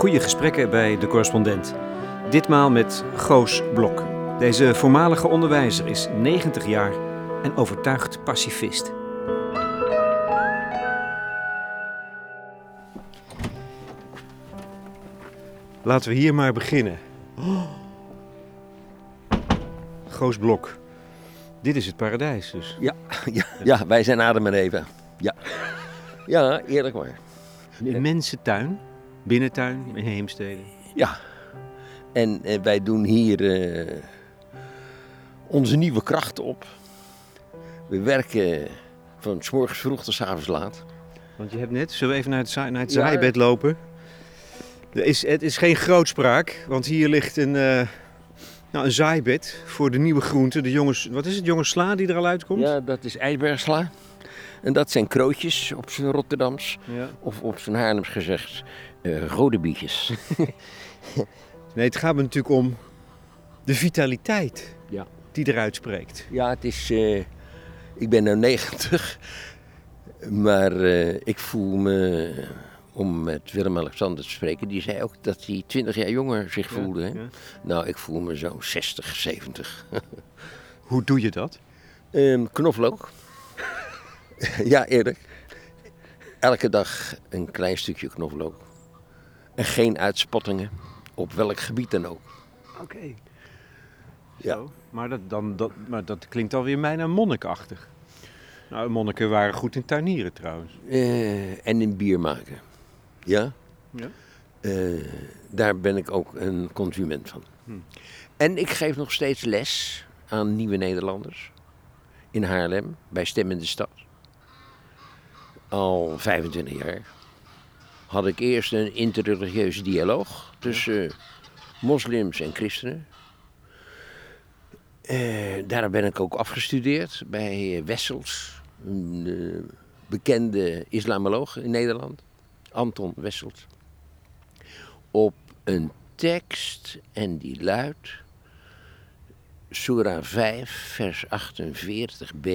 Goede gesprekken bij de correspondent. Ditmaal met Goos Blok. Deze voormalige onderwijzer is 90 jaar en overtuigd pacifist. Laten we hier maar beginnen. Goos Blok. Dit is het paradijs dus. Ja, ja, ja wij zijn Adam en Eva. Ja, ja eerlijk maar. Een immense tuin, binnentuin in Heemstede. Ja, en eh, wij doen hier eh, onze nieuwe krachten op. We werken van 's morgens vroeg tot 's avonds laat. Want je hebt net, zullen we even naar het, naar het Ja. zaaibed lopen? Er is, het is geen grootspraak, want hier ligt een, eh, nou, een zaaibed voor de nieuwe groenten. De jongens, wat is het, jonge sla die er al uitkomt? Ja, dat is ijsbergsla. En dat zijn krootjes op zijn Rotterdams. Ja. Of op zijn Haarlems gezegd, eh rode bietjes. Nee, het gaat me natuurlijk om de vitaliteit Ja. die eruit spreekt. Ja, het is. eh, ik ben nu 90. Maar eh, ik voel me. Om met Willem-Alexander te spreken, die zei ook dat hij 20 jaar jonger zich voelde. Hè? ja. Nou, ik voel me zo'n 60, 70. Hoe doe je dat? Ehm knoflook. ja, eerlijk. Elke dag een klein stukje knoflook. En geen uitspattingen. Op welk gebied dan ook. Oké. Ja. Zo. Maar, dat, dan, dat, maar dat klinkt alweer bijna monnikachtig. Nou, monniken waren goed in tuinieren trouwens. Eh, en in bier maken. Ja? Ja. Eh, daar ben ik ook een consument van. Hm. En ik geef nog steeds les aan nieuwe Nederlanders. In Haarlem, bij Stem in de Stad. Al 25 jaar. Had ik eerst een interreligieuze dialoog tussen moslims en christenen. Eh, daar ben ik ook afgestudeerd bij Wessels, een eh, bekende islamoloog in Nederland, Anton Wessels. Op een tekst en die luidt, Surah 5, vers 48b.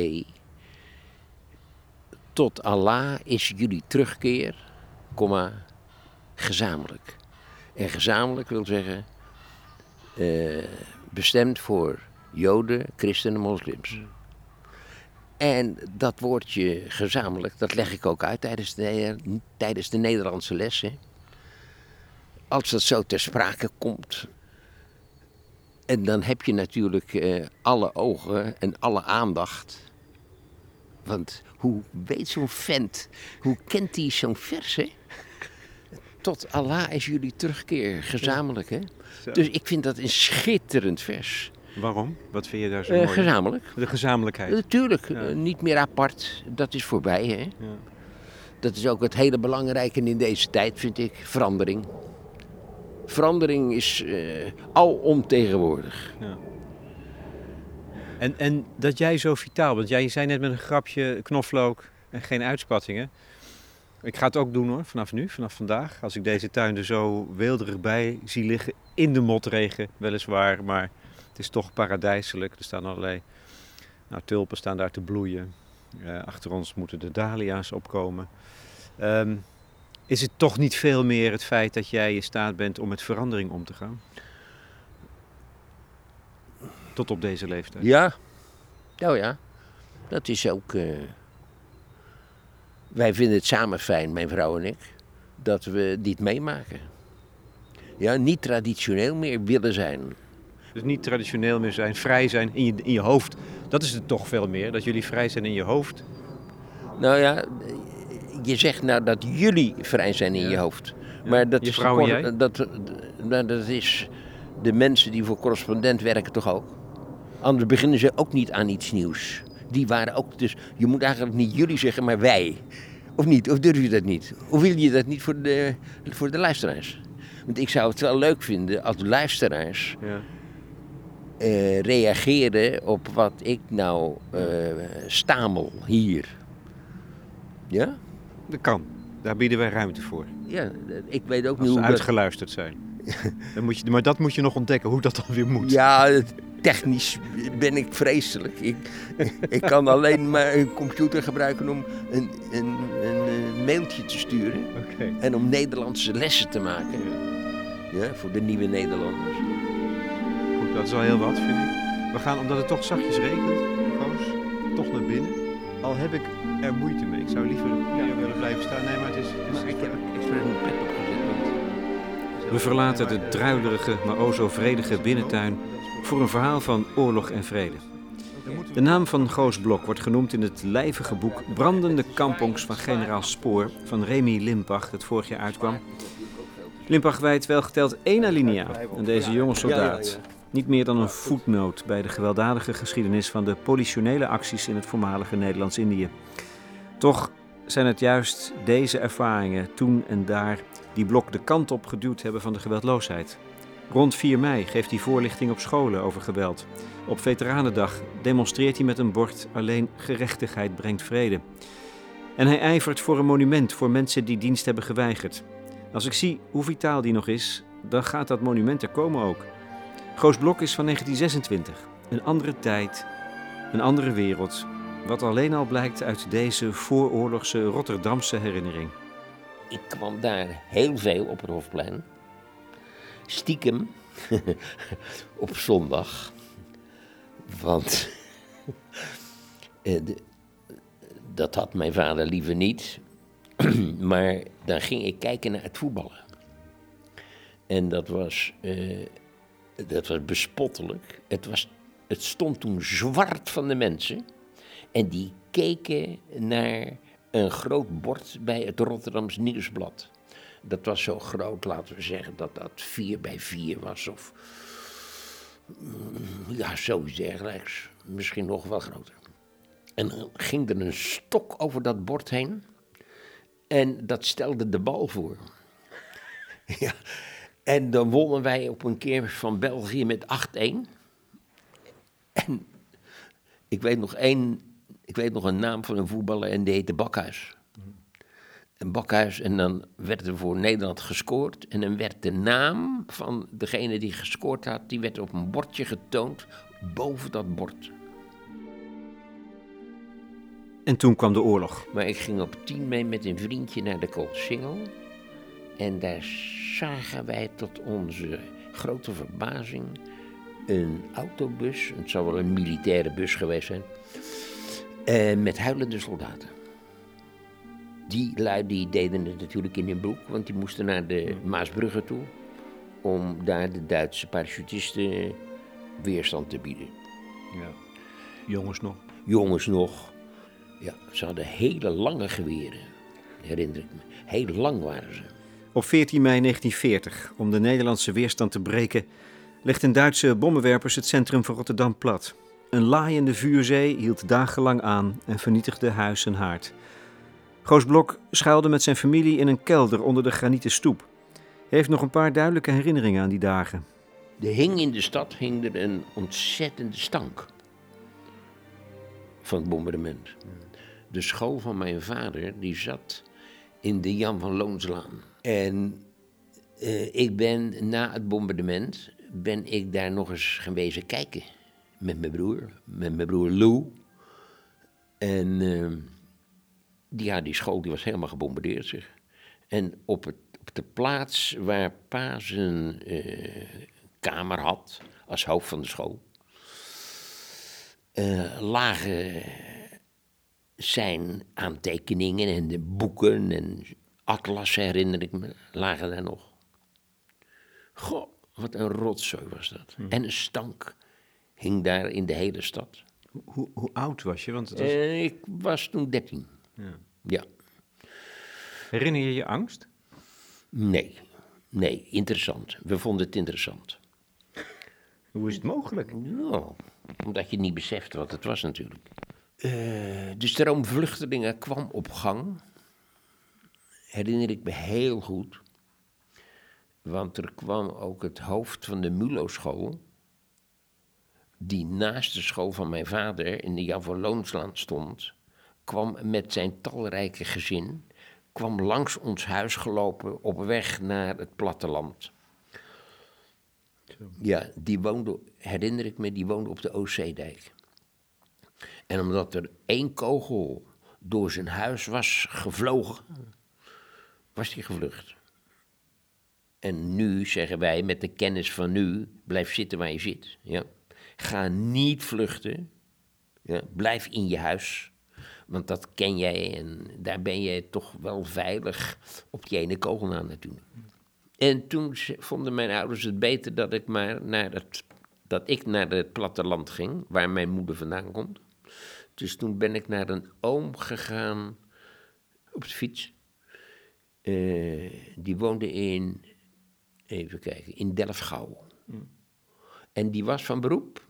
Tot Allah is jullie terugkeer, komma, gezamenlijk. En gezamenlijk wil zeggen eh, bestemd voor Joden, christenen, moslims. En dat woordje gezamenlijk, dat leg ik ook uit tijdens de, tijdens de Nederlandse lessen. Als dat zo ter sprake komt. En dan heb je natuurlijk eh, alle ogen en alle aandacht. Want hoe weet zo'n vent, hoe kent hij zo'n vers, hè? Tot Allah is jullie terugkeer, gezamenlijk, hè? Zo. Dus ik vind dat een schitterend vers. Waarom? Wat vind je daar zo Eh, mooi? in? gezamenlijk. De gezamenlijkheid. Natuurlijk, Ja. eh, niet meer apart. Dat is voorbij. Hè? Ja. Dat is ook het hele belangrijke in deze tijd, vind ik. Verandering. Verandering is eh alomtegenwoordig. Ja. En, en dat jij zo vitaal bent. Jij zei net met een grapje knoflook en geen uitspattingen. Ik ga het ook doen hoor, vanaf nu, vanaf vandaag. Als ik deze tuin er zo weelderig bij zie liggen. In de motregen, weliswaar. Maar het is toch paradijselijk. Er staan allerlei nou, tulpen staan daar te bloeien. Eh, achter ons moeten de dahlia's opkomen. Ehm, is het toch niet veel meer het feit dat jij in staat bent om met verandering om te gaan? Tot op deze leeftijd. Ja. Nou ja, dat is ook. eh, Wij vinden het samen fijn, mijn vrouw en ik, dat we dit meemaken. Ja, niet traditioneel meer willen zijn. Dus niet traditioneel meer zijn, vrij zijn in je, in je hoofd. Dat is het toch veel meer, dat jullie vrij zijn in je hoofd. Nou ja, je zegt nou dat jullie vrij zijn in Ja. je hoofd. Ja. Maar dat Je is, vrouw en jij? Dat, nou, dat is de mensen die voor correspondent werken toch ook. Anders beginnen ze ook niet aan iets nieuws. Die waren ook, dus je moet eigenlijk niet jullie zeggen, maar wij. Of niet? Of durf je dat niet? Of wil je dat niet voor de, voor de luisteraars? Want ik zou het wel leuk vinden als de luisteraars Ja. eh, reageren op wat ik nou eh, stamel hier. Ja? Dat kan. Daar bieden wij ruimte voor. Ja, ik weet ook Als niet ze hoe dat... uitgeluisterd zijn. Dan moet je, maar dat moet je nog ontdekken, hoe dat dan weer moet. Ja, technisch ben ik vreselijk. Ik, ik kan alleen maar een computer gebruiken om een, een, een, mailtje te sturen en om Nederlandse lessen te maken. Ja, voor de nieuwe Nederlanders. Goed, dat is al heel wat, vind ik. We gaan, omdat het toch zachtjes regent, Koos, toch naar binnen. Al heb ik er moeite mee. Ik zou liever hier willen blijven staan. Nee, maar het is... Het is Maar ik heb een pet opgezet. We verlaten de druilerige, maar o zo vredige binnentuin voor een verhaal van oorlog en vrede. De naam van Goos Blok wordt genoemd in het lijvige boek Brandende kampongs van generaal Spoor van Remy Limpach, dat vorig jaar uitkwam. Limpach wijdt wel geteld één alinea aan deze jonge soldaat. Niet meer dan een voetnoot bij de gewelddadige geschiedenis van de politionele acties in het voormalige Nederlands-Indië. Toch zijn het juist deze ervaringen toen en daar die Blok de kant op geduwd hebben van de geweldloosheid. Rond 4 mei geeft hij voorlichting op scholen over geweld. Op Veteranendag demonstreert hij met een bord alleen gerechtigheid brengt vrede. En hij ijvert voor een monument voor mensen die dienst hebben geweigerd. Als ik zie hoe vitaal die nog is, dan gaat dat monument er komen ook. Goos Blok is van 1926. Een andere tijd, een andere wereld. Wat alleen al blijkt uit deze vooroorlogse Rotterdamse herinnering. ik kwam daar heel veel op het Hofplein. Stiekem. op zondag. Want eh, dat had mijn vader liever niet. maar dan ging ik kijken naar het voetballen. En dat was, eh, dat was bespottelijk. Het, was, het stond toen zwart van de mensen. En die keken naar een groot bord bij het Rotterdams Nieuwsblad. Dat was zo groot, laten we zeggen, dat dat 4 bij 4 was. Of mm, ja, zoiets dergelijks. Misschien nog wel groter. En dan ging er een stok over dat bord heen. En dat stelde de bal voor. ja. En dan wonnen wij op een keer van België met 8-1. En ik weet nog één, ik weet nog een naam van een voetballer en die heette Bakhuis. Een Bakhuis en dan werd er voor Nederland gescoord en dan werd de naam van degene die gescoord had, die werd op een bordje getoond boven dat bord. En toen kwam de oorlog. Maar ik ging op 10 mei met een vriendje naar de Koolsingel. En daar zagen wij tot onze grote verbazing een autobus. Het zou wel een militaire bus geweest zijn. eh, met huilende soldaten. Die lui die deden het natuurlijk in hun broek, want die moesten naar de Maasbrugge toe. Om daar de Duitse parachutisten weerstand te bieden. Ja. Jongens nog. jongens nog. Ja, ze hadden hele lange geweren, herinner ik me. Heel lang waren ze. Op 14 mei 1940, om de Nederlandse weerstand te breken, legden Duitse bommenwerpers het centrum van Rotterdam plat. Een laaiende vuurzee hield dagenlang aan en vernietigde huis en haard. Goos Blok schuilde met zijn familie in een kelder onder de granieten stoep. Hij heeft nog een paar duidelijke herinneringen aan die dagen. Er hing in de stad hing er een ontzettende stank van het bombardement. De school van mijn vader die zat in de Jan van Loonslaan. En eh, ik ben na het bombardement ben ik daar nog eens gewezen kijken met mijn broer, met mijn broer Lou. En eh, die, ja, die school die was helemaal gebombardeerd zeg. En op, het, op de plaats waar pa zijn eh, kamer had als hoofd van de school, eh, lagen zijn aantekeningen en de boeken en atlassen, herinner ik me, lagen daar nog. Goh, wat een rotzooi was dat. En een stank hing daar in de hele stad. Hoe, hoe oud was je? Want het was... Eh, ik was toen dertien. Ja. Ja. Herinner je je angst? Nee. Nee, interessant. We vonden het interessant. Hoe is het mogelijk? Nou, omdat je niet beseft wat het was natuurlijk. Eh, de stroom vluchtelingen kwam op gang. Herinner ik me heel goed. Want er kwam ook het hoofd van de Mulo-school. Die naast de school van mijn vader in de Loonslaan stond. Kwam met zijn talrijke gezin. kwam langs ons huis gelopen op weg naar het platteland. Ja, die woonde, herinner ik me, die woonde op de Oostzeedijk. En omdat er één kogel door zijn huis was gevlogen, was hij gevlucht. En nu zeggen wij met de kennis van nu, blijf zitten waar je zit. Ja? Ga niet vluchten. Ja? Blijf in je huis. Want dat ken jij en daar ben je toch wel veilig op die ene kogel na natuurlijk. En toen vonden mijn ouders het beter dat ik maar naar het, dat ik naar het platteland ging, waar mijn moeder vandaan komt. Dus toen ben ik naar een oom gegaan op de fiets. Eh, die woonde in, even kijken, in Delfgauw. En die was van beroep,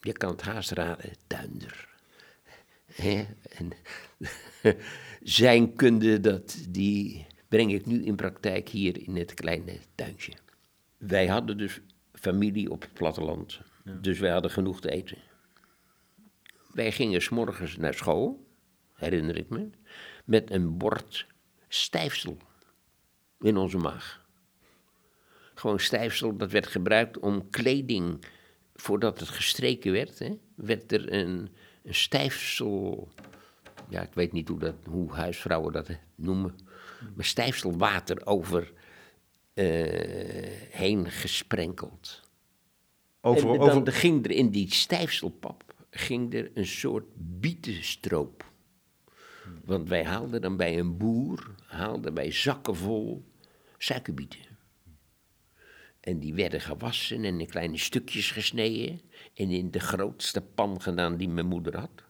je kan het haast raden, tuinder. Hè? En zijn kunde, dat, die breng ik nu in praktijk hier in het kleine tuintje. Wij hadden dus familie op het platteland, dus wij hadden genoeg te eten. Wij gingen s'morgens naar school, herinner ik me, met een bord stijfsel in onze maag. Gewoon stijfsel, dat werd gebruikt om kleding, voordat het gestreken werd, hè, werd er een, een stijfsel, ja, ik weet niet hoe, dat, hoe huisvrouwen dat noemen, maar stijfselwater over eh, heen gesprenkeld. Over, en dan over, ging er in die stijfselpap ging er een soort bietenstroop. Want wij haalden dan bij een boer, haalden wij zakken vol suikerbieten. En die werden gewassen en in kleine stukjes gesneden en in de grootste pan gedaan die mijn moeder had.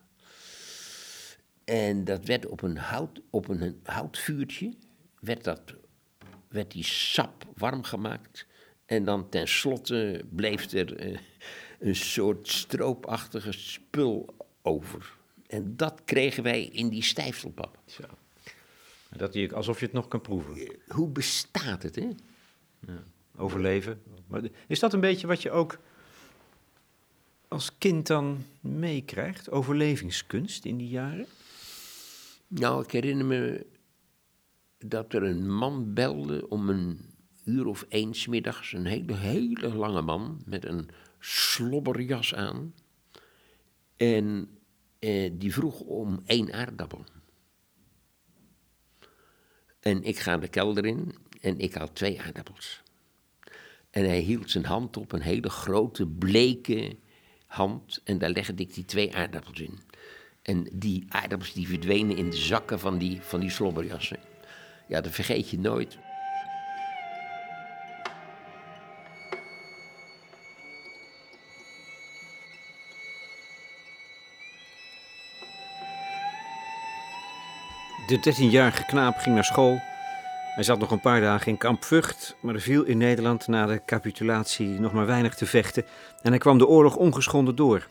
En dat werd op een, hout, op een houtvuurtje, werd, dat, werd die sap warm gemaakt. En dan tenslotte bleef er eh, een soort stroopachtige spul over. En dat kregen wij in die stijfselpap. Zo. Dat je, alsof je het nog kan proeven. Hoe bestaat het, hè? Overleven. Maar is dat een beetje wat je ook als kind dan meekrijgt? Overlevingskunst in die jaren? Nou, ik herinner me dat er een man belde om een uur of één middags. Een hele, hele lange man met een slobberjas aan. En eh, die vroeg om één aardappel. En ik ga de kelder in en ik haal twee aardappels. En hij hield zijn hand op, een hele grote, bleke hand. En daar legde ik die twee aardappels in. En die aardappels die verdwenen in de zakken van die, van die slobberjassen. Ja, dat vergeet je nooit. De 13-jarige knaap ging naar school. Hij zat nog een paar dagen in kamp Vught, maar er viel in Nederland na de capitulatie nog maar weinig te vechten en hij kwam de oorlog ongeschonden door.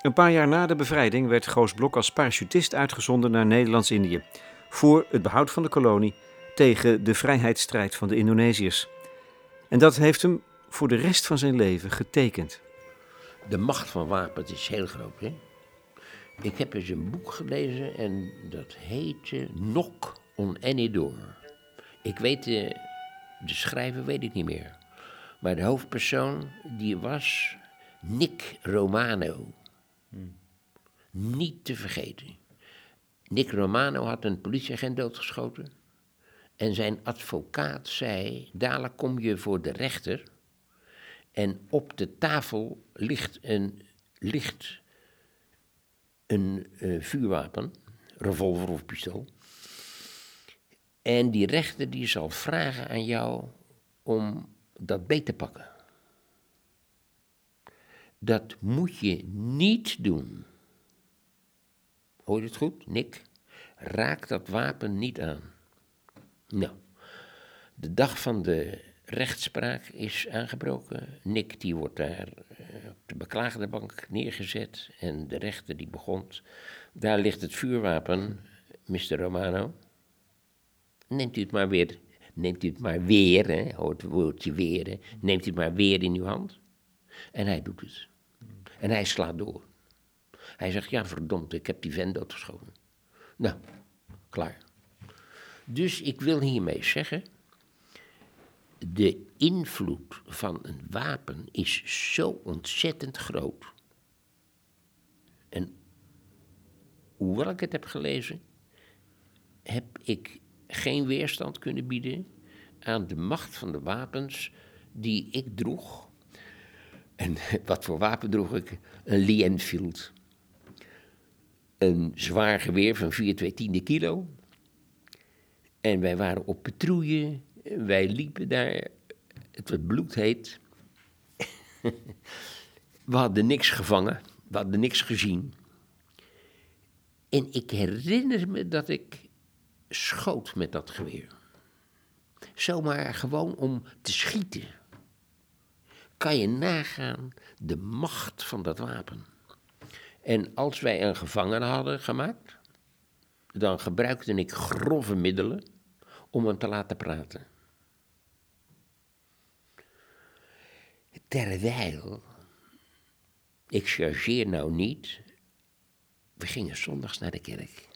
Een paar jaar na de bevrijding werd Goos Blok als parachutist uitgezonden naar Nederlands-Indië voor het behoud van de kolonie tegen de vrijheidsstrijd van de Indonesiërs. En dat heeft hem voor de rest van zijn leven getekend. De macht van wapens is heel groot. Hè? Ik heb eens een boek gelezen en dat heette Knock on Any Door. Ik weet, de, de schrijver weet ik niet meer. Maar de hoofdpersoon, die was Nick Romano. Niet te vergeten. Nick Romano had een politieagent doodgeschoten. En zijn advocaat zei, dadelijk kom je voor de rechter... En op de tafel ligt een, ligt een eh, vuurwapen, revolver of pistool. En die rechter die zal vragen aan jou om dat beet te pakken. Dat moet je niet doen. Hoor je het goed, Nick? Raak dat wapen niet aan. Nou, de dag van de rechtspraak is aangebroken. Nick die wordt daar eh, op de beklaagde bank neergezet en de rechter die begon. Daar ligt het vuurwapen, Mr. Romano. Neemt u het maar weer, neemt u het maar weer, hè, hoort het woordje weer, neemt u het maar weer in uw hand. En hij doet het. En hij slaat door. Hij zegt, ja verdomd, ik heb die vent doodgeschoten. Nou, klaar. Dus ik wil hiermee zeggen, de invloed van een wapen is zo ontzettend groot. En hoewel ik het heb gelezen, heb ik geen weerstand kunnen bieden aan de macht van de wapens die ik droeg. En wat voor wapen droeg ik? Een Lee Enfield. Een zwaar geweer van 4 2 tiende kilo. En wij waren op patrouille. Wij liepen daar. Het was bloedheet. We hadden niks gevangen. We hadden niks gezien. En ik herinner me dat ik schoot met dat geweer. Zomaar gewoon om te schieten. Kan je nagaan de macht van dat wapen. En als wij een gevangene hadden gemaakt, dan gebruikte ik grove middelen om hem te laten praten. Terwijl, ik chargeer nou niet, we gingen zondags naar de kerk.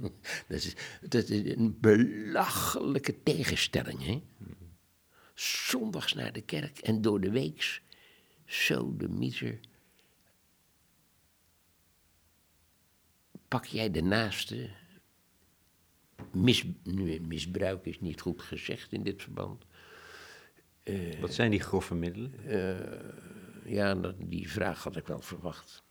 Dat is, dat is een belachelijke tegenstelling, hè? Zondags naar de kerk en door de weeks, zo de miezer. Pak jij de naaste, mis, nu, misbruik is niet goed gezegd in dit verband. Wat zijn die grove middelen? Ja, dat, die vraag had ik wel verwacht.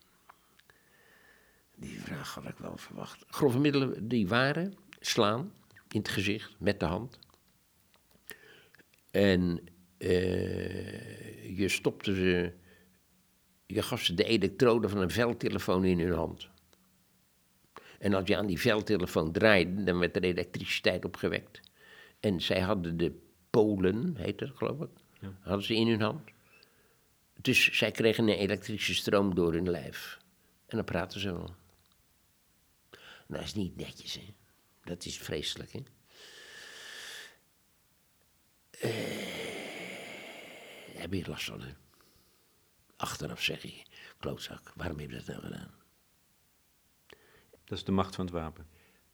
Die vraag had ik wel verwacht. Grove middelen die waren slaan in het gezicht met de hand. En eh, je stopte ze, je gaf ze de elektrode van een veldtelefoon in hun hand. En als je aan die veldtelefoon draaide, dan werd er elektriciteit opgewekt. En zij hadden de polen, heet dat geloof ik, hadden ze in hun hand. Dus zij kregen een elektrische stroom door hun lijf. En dan praten ze wel. Nou, dat is niet netjes, hè. Dat is vreselijk, hè. Eh, heb je last van, hè. Achteraf zeg je, klootzak, waarom heb je dat nou gedaan? Dat is de macht van het wapen.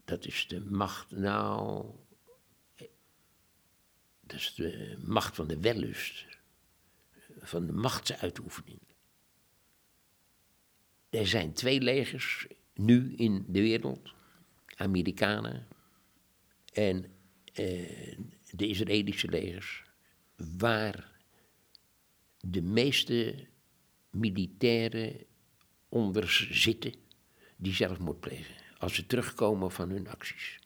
Dat is de macht, nou. eh, Dat is de macht van de wellust. Van de machtsuitoefening. Er zijn twee legers nu in de wereld: Amerikanen en eh, de Israëlische legers, waar de meeste militairen onder zitten die zelfmoord plegen als ze terugkomen van hun acties.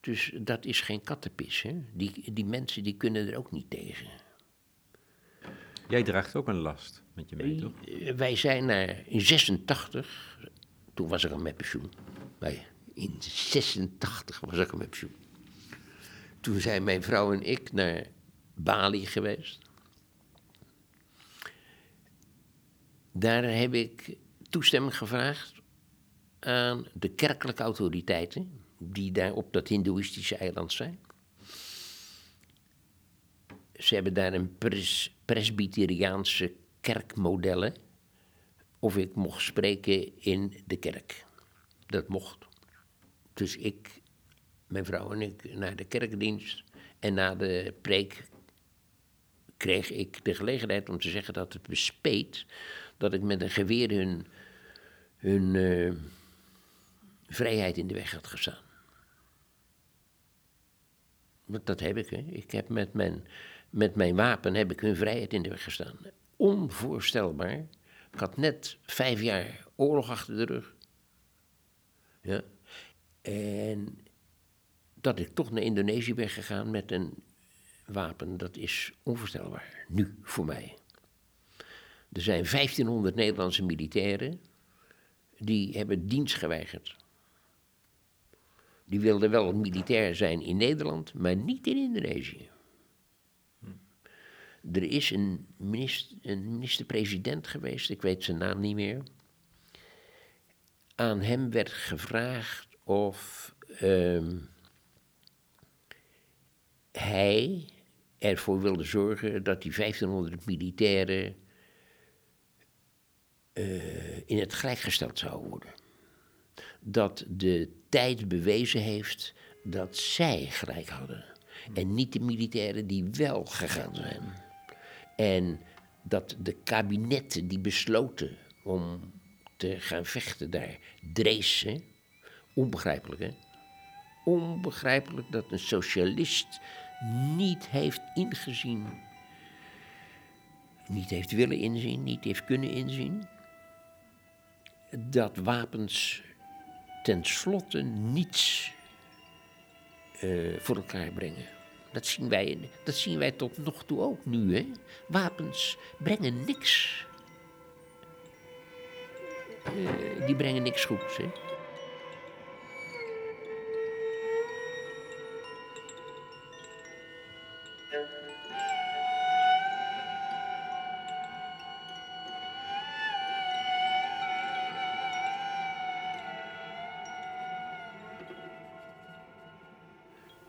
Dus dat is geen kattenpis. Hè? Die, die mensen die kunnen er ook niet tegen. Jij draagt ook een last met je mee, toch? Eh, Wij zijn naar, in 86, toen was ik al met pensioen. Wij, in 86 was ik al met pensioen. Toen zijn mijn vrouw en ik naar Bali geweest. Daar heb ik toestemming gevraagd aan de kerkelijke autoriteiten die daar op dat Hindoeïstische eiland zijn. Ze hebben daar een pres presbyteriaanse kerkmodellen. Of ik mocht spreken in de kerk. Dat mocht. Dus ik, mijn vrouw en ik, naar de kerkdienst. En na de preek kreeg ik de gelegenheid om te zeggen dat het me speet dat ik met een geweer hun, hun eh, vrijheid in de weg had gestaan. Want dat heb ik, hè. Ik heb met mijn, met mijn wapen heb ik hun vrijheid in de weg gestaan. Onvoorstelbaar. Ik had net vijf jaar oorlog achter de rug. Ja. En dat ik toch naar Indonesië ben gegaan met een wapen, dat is onvoorstelbaar. Nu, voor mij. Er zijn 1500 Nederlandse militairen die hebben dienst geweigerd. Die wilden wel militair zijn in Nederland, maar niet in Indonesië. Er is een minister- minister-president geweest, ik weet zijn naam niet meer. Aan hem werd gevraagd of ehm, hij ervoor wilde zorgen dat die 1500 militairen eh, in het gelijk gesteld zouden worden. Dat de tijd bewezen heeft dat zij gelijk hadden. En niet de militairen die wel gegaan zijn. En dat de kabinetten die besloten om te gaan vechten daar, Drees, onbegrijpelijk hè, onbegrijpelijk dat een socialist niet heeft ingezien, niet heeft willen inzien, niet heeft kunnen inzien, dat wapens tenslotte niets eh, voor elkaar brengen. Dat zien, wij, dat zien wij tot nog toe ook nu. Hè? Wapens brengen niks. Eh, die brengen niks goeds. Hè?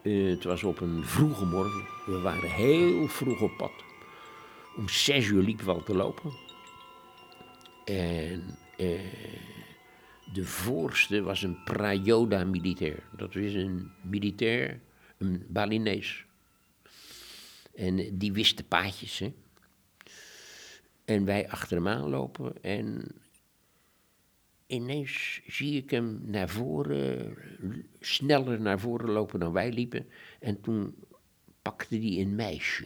Eh, het was op een vroege morgen. We waren heel vroeg op pad. Om zes uur liepen we te lopen. En eh, de voorste was een Prayoda-militair. Dat is een militair, een Balinees. En die wist de paadjes. En wij achter hem aanlopen en ineens zie ik hem naar voren, sneller naar voren lopen dan wij liepen. En toen pakte hij een meisje.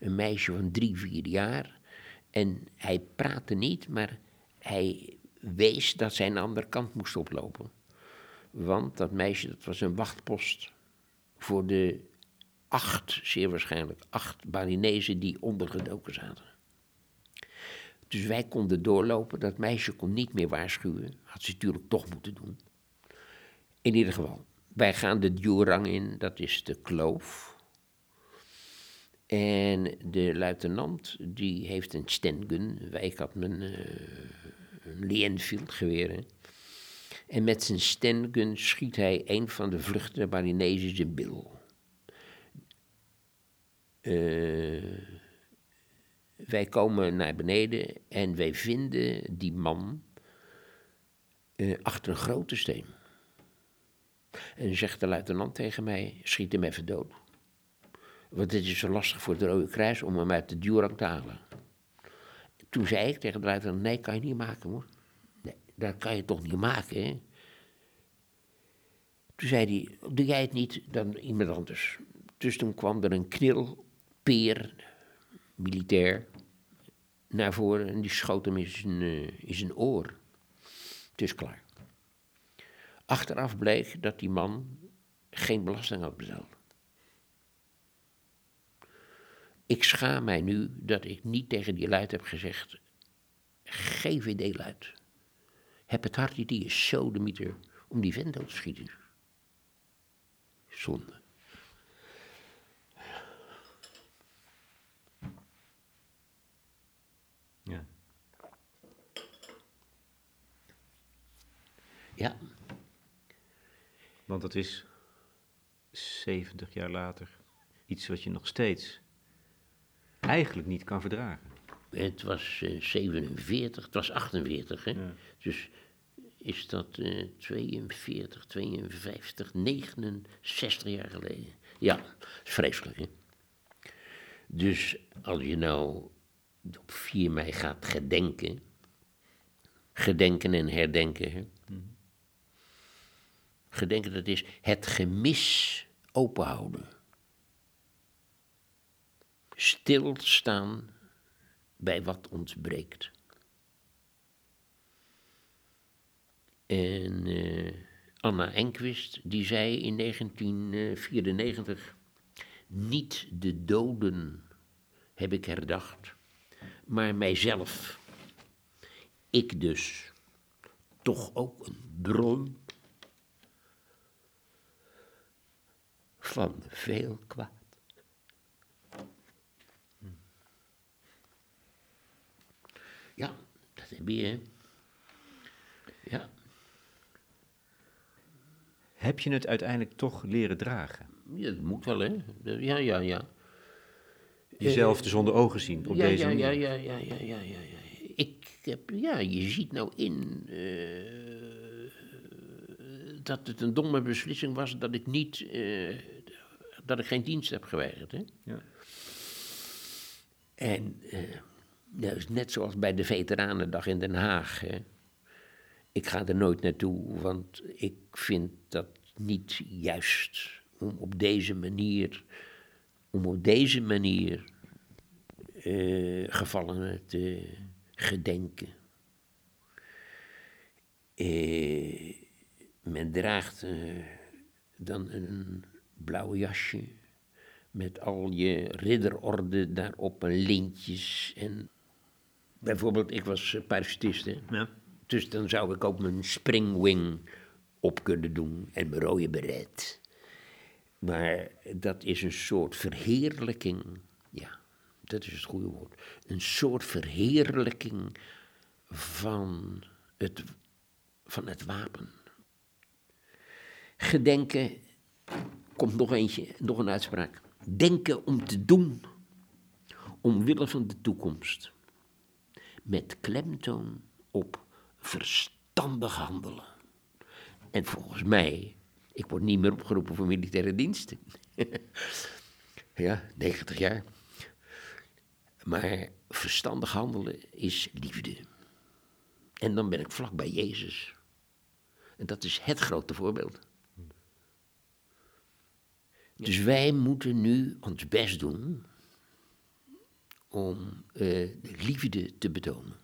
Een meisje van drie, vier jaar. En hij praatte niet, maar hij wees dat zij aan de andere kant moest oplopen. Want dat meisje, dat was een wachtpost voor de acht, zeer waarschijnlijk, acht Balinezen die ondergedoken zaten. Dus wij konden doorlopen. Dat meisje kon niet meer waarschuwen. Had ze natuurlijk toch moeten doen. In ieder geval, wij gaan de Djurang in, dat is de kloof. En de luitenant, die heeft een stengun. Ik had mijn uh, een Lee-Enfield geweer. En met zijn stengun schiet hij een van de vluchtende Balinezen zijn bil. Uh, wij komen naar beneden en wij vinden die man uh, achter een grote steen. En zegt de luitenant tegen mij: schiet hem even dood. Want het is zo lastig voor het Rode Kruis om hem uit de Durang te halen. Toen zei ik tegen de luitenant: nee, kan je niet maken hoor. Nee, dat kan je toch niet maken, hè? Toen zei hij: doe jij het niet, dan iemand anders. Dus toen kwam er een knil, peer, militair, naar voren en die schoot hem in zijn, uh, in oor. Het is klaar. Achteraf bleek dat die man geen belasting had betaald. Ik schaam mij nu dat ik niet tegen die luid heb gezegd: GVD-luid. Heb het hart niet, die is zo de mieter om die vent te schieten. Zonde. Ja. Ja. Want dat is 70 jaar later iets wat je nog steeds eigenlijk niet kan verdragen. Het was uh, 47, het was 48, hè? Ja. Dus is dat uh, 42, 52, 69 jaar geleden. Ja, vreselijk, hè? Dus als je nou op 4 mei gaat gedenken. Gedenken en herdenken. Hè? Gedenken, dat is het gemis openhouden. Stilstaan bij wat ontbreekt. En uh, Anna Enquist, die zei in 1994: Niet de doden heb ik herdacht, maar mijzelf. Ik dus. Toch ook een bron van veel kwaad. Ja, dat heb je, hè. Ja. Heb je het uiteindelijk toch leren dragen? ja, dat moet wel, hè. Ja, ja, ja. Jezelf dus onder ogen zien op ja, deze ja, manier? ja, ja, ja, ja, ja, ja, ja. Ik heb, ja, je ziet nou in eh, dat het een domme beslissing was dat ik niet, eh, dat ik geen dienst heb geweigerd, hè. Ja. En eh, dat is net zoals bij de Veteranendag in Den Haag. Hè. Ik ga er nooit naartoe, want ik vind dat niet juist om op deze manier, om op deze manier gevallenen te gedenken? Eh, men draagt dan een blauw jasje met al je ridderorde daarop en lintjes. En bijvoorbeeld, ik was eh, parachutist, hè? Ja. dus dan zou ik ook mijn springwing op kunnen doen en mijn rode beret. Maar dat is een soort verheerlijking, ja, dat is het goede woord. Een soort verheerlijking van het, van het wapen. Gedenken, komt nog eentje, nog een uitspraak. Denken om te doen, omwille van de toekomst. Met klemtoon op verstandig handelen. En volgens mij, ik word niet meer opgeroepen voor militaire diensten. ja, 90 jaar. Maar verstandig handelen is liefde. En dan ben ik vlak bij Jezus. En dat is het grote voorbeeld. Dus wij moeten nu ons best doen om eh, de liefde te betonen.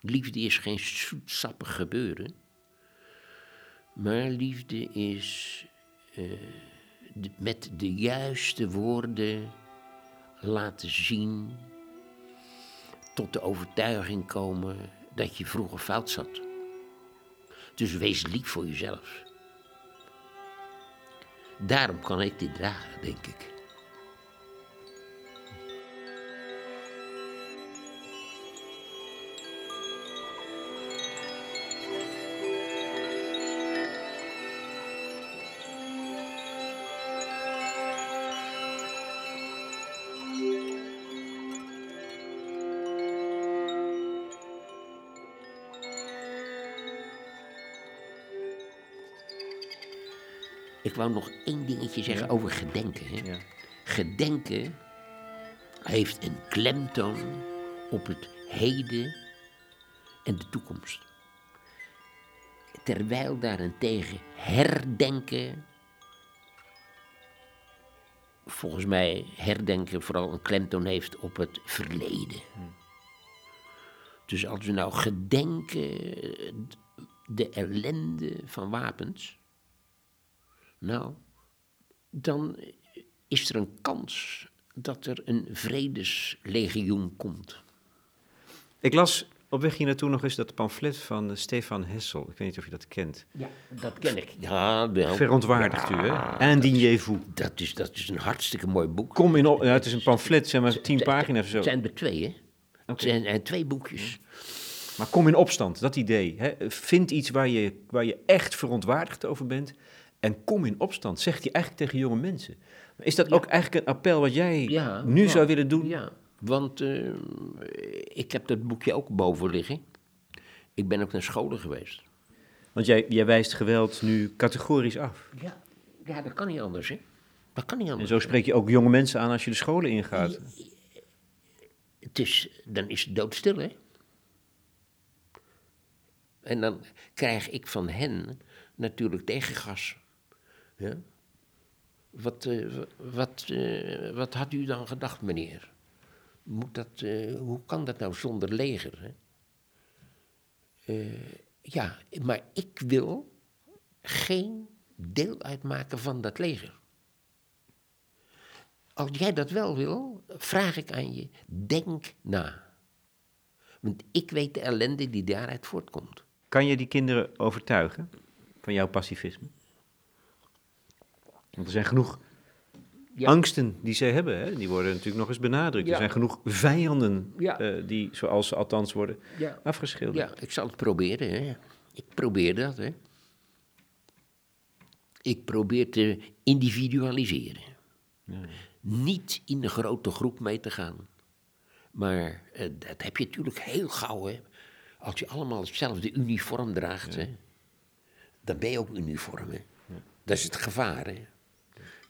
Liefde is geen zoetsappig gebeuren, maar liefde is eh, met de juiste woorden laten zien, tot de overtuiging komen dat je vroeger fout zat. Dus wees lief voor jezelf. Daarom kan ik dit dragen, denk ik. Ik wou nog één dingetje zeggen over gedenken. Hè? Ja. Gedenken heeft een klemtoon op het heden en de toekomst. Terwijl daarentegen herdenken, volgens mij herdenken vooral een klemtoon heeft op het verleden. Dus als we nou gedenken de ellende van wapens, nou, dan is er een kans dat er een vredeslegioen komt. Ik las op weg hier naartoe nog eens dat pamflet van eh, Stefan Hessel. Ik weet niet of je dat kent. Ja, dat ken ik. Ja, wel. Verontwaardigt u, hè? Dat is, dat is een hartstikke mooi boek. Kom in op... Ja, het is een pamflet, zeg maar, tien pagina's of zo. Het zijn er twee, hè? Het zijn, zijn twee boekjes. Maar kom in opstand, dat idee. Hè? Vind iets waar je, waar je echt verontwaardigd over bent. En kom in opstand, zegt hij eigenlijk tegen jonge mensen. Is dat ook eigenlijk een appel wat jij Ja, nu ja, zou willen doen? Ja, want eh, ik heb dat boekje ook boven liggen. Ik ben ook naar scholen geweest. Want jij, jij wijst geweld nu categorisch af. Ja, ja dat kan niet anders, hè? Dat kan niet En anders. zo spreek je ook jonge mensen aan als je de scholen ingaat. Het is, dan is het doodstil, hè? En dan krijg ik van hen natuurlijk tegengas. Ja? Wat, eh, wa- wat, eh, wat had u dan gedacht, meneer? Moet dat, eh, hoe kan dat nou zonder leger? Hè? Ja, maar ik wil geen deel uitmaken van dat leger. Als jij dat wel wil, vraag ik aan je, denk na. Want ik weet de ellende die daaruit voortkomt. Kan je die kinderen overtuigen van jouw pacifisme? Want er zijn genoeg Ja. angsten die ze hebben. Hè? Die worden natuurlijk nog eens benadrukt. Ja. Er zijn genoeg vijanden Ja. eh, die, zoals ze althans worden, afgeschilderd. Ja, ik zal het proberen. Hè. Ik probeer dat. Hè. Ik probeer te individualiseren. Niet in een grote groep mee te gaan. Maar eh, dat heb je natuurlijk heel gauw. Hè. Als je allemaal hetzelfde uniform draagt, hè, dan ben je ook uniform. Hè. Dat is het gevaar. Hè.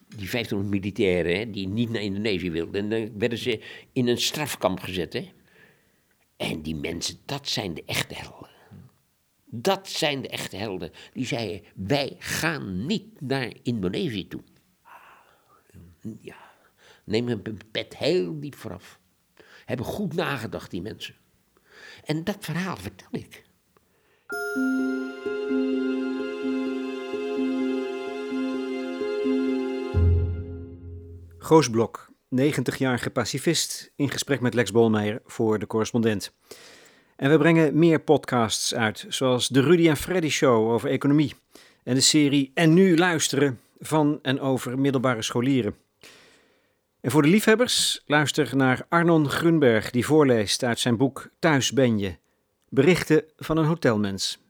Die 1500 militairen die niet naar Indonesië wilden, dan werden ze in een strafkamp gezet. En die mensen, dat zijn de echte helden. Dat zijn de echte helden. Die zeiden, wij gaan niet naar Indonesië toe. Ja, neem een pet heel diep vooraf. Hebben goed nagedacht, die mensen. En dat verhaal vertel ik. Goosblok, 90-jarige pacifist, in gesprek met Lex Bolmeijer voor de correspondent. En we brengen meer podcasts uit, zoals de Rudy en Freddy Show over economie en de serie En nu luisteren van en over middelbare scholieren. En voor de liefhebbers, luister naar Arnon Grunberg, die voorleest uit zijn boek Thuis ben je. Berichten van een hotelmens.